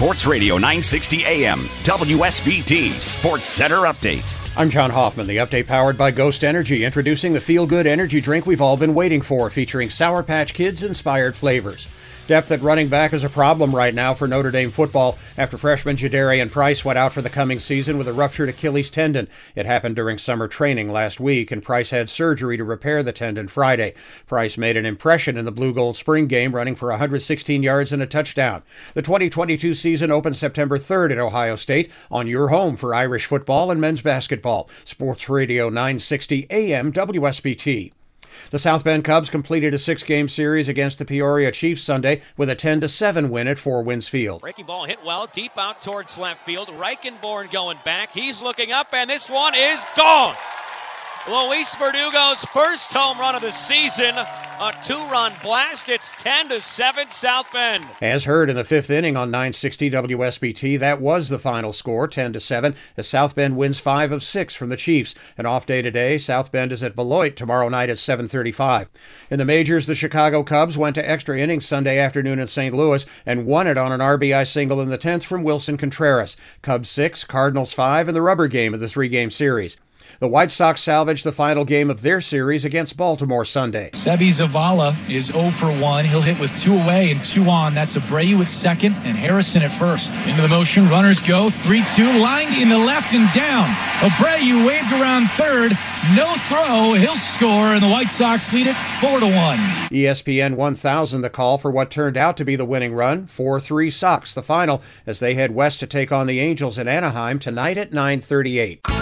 Sports Radio 960 AM, WSBT Sports Center Update. I'm John Hoffman, the update powered by Ghost Energy, introducing the feel good energy drink we've all been waiting for, featuring Sour Patch Kids inspired flavors. Depth at running back is a problem right now for Notre Dame football after freshman Jadarian Price went out for the coming season with a ruptured Achilles tendon. It happened during summer training last week, and Price had surgery to repair the tendon Friday. Price made an impression in the Blue Gold Spring game, running for 116 yards and a touchdown. The 2022 season opens September 3rd at Ohio State on your home for Irish football and men's basketball. Sports Radio 960 AM WSBT. The South Bend Cubs completed a six-game series against the Peoria Chiefs Sunday with a 10-7 win at Four Winds Field. Breaking ball hit well, deep out towards left field. Reichenborn going back. He's looking up, and this one is gone. Luis Verdugo's first home run of the season. A two-run blast. It's 10 to 7 South Bend. As heard in the fifth inning on 960 WSBT, that was the final score, 10 to 7, as South Bend wins 5 of 6 from the Chiefs. An off day today, South Bend is at Beloit tomorrow night at 7:35. In the majors, the Chicago Cubs went to extra innings Sunday afternoon in St. Louis and won it on an RBI single in the 10th from Willson Contreras. Cubs 6, Cardinals 5 in the rubber game of the three-game series. The White Sox salvaged the final game of their series against Baltimore Sunday. Seby Zavala is 0 for 1. He'll hit with two away and two on. That's Abreu at second and Harrison at first. Into the motion, runners go 3 2, lined in the left and down. Abreu waved around third. No throw. He'll score, and the White Sox lead it 4 to 1. ESPN 1000 the call for what turned out to be the winning run 4 3 Sox, the final, as they head west to take on the Angels in Anaheim tonight at 938.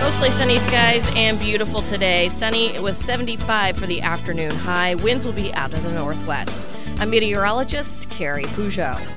Mostly sunny skies and beautiful today. Sunny with 75 for the afternoon high. Winds will be out of the northwest. I'm meteorologist Carrie Peugeot.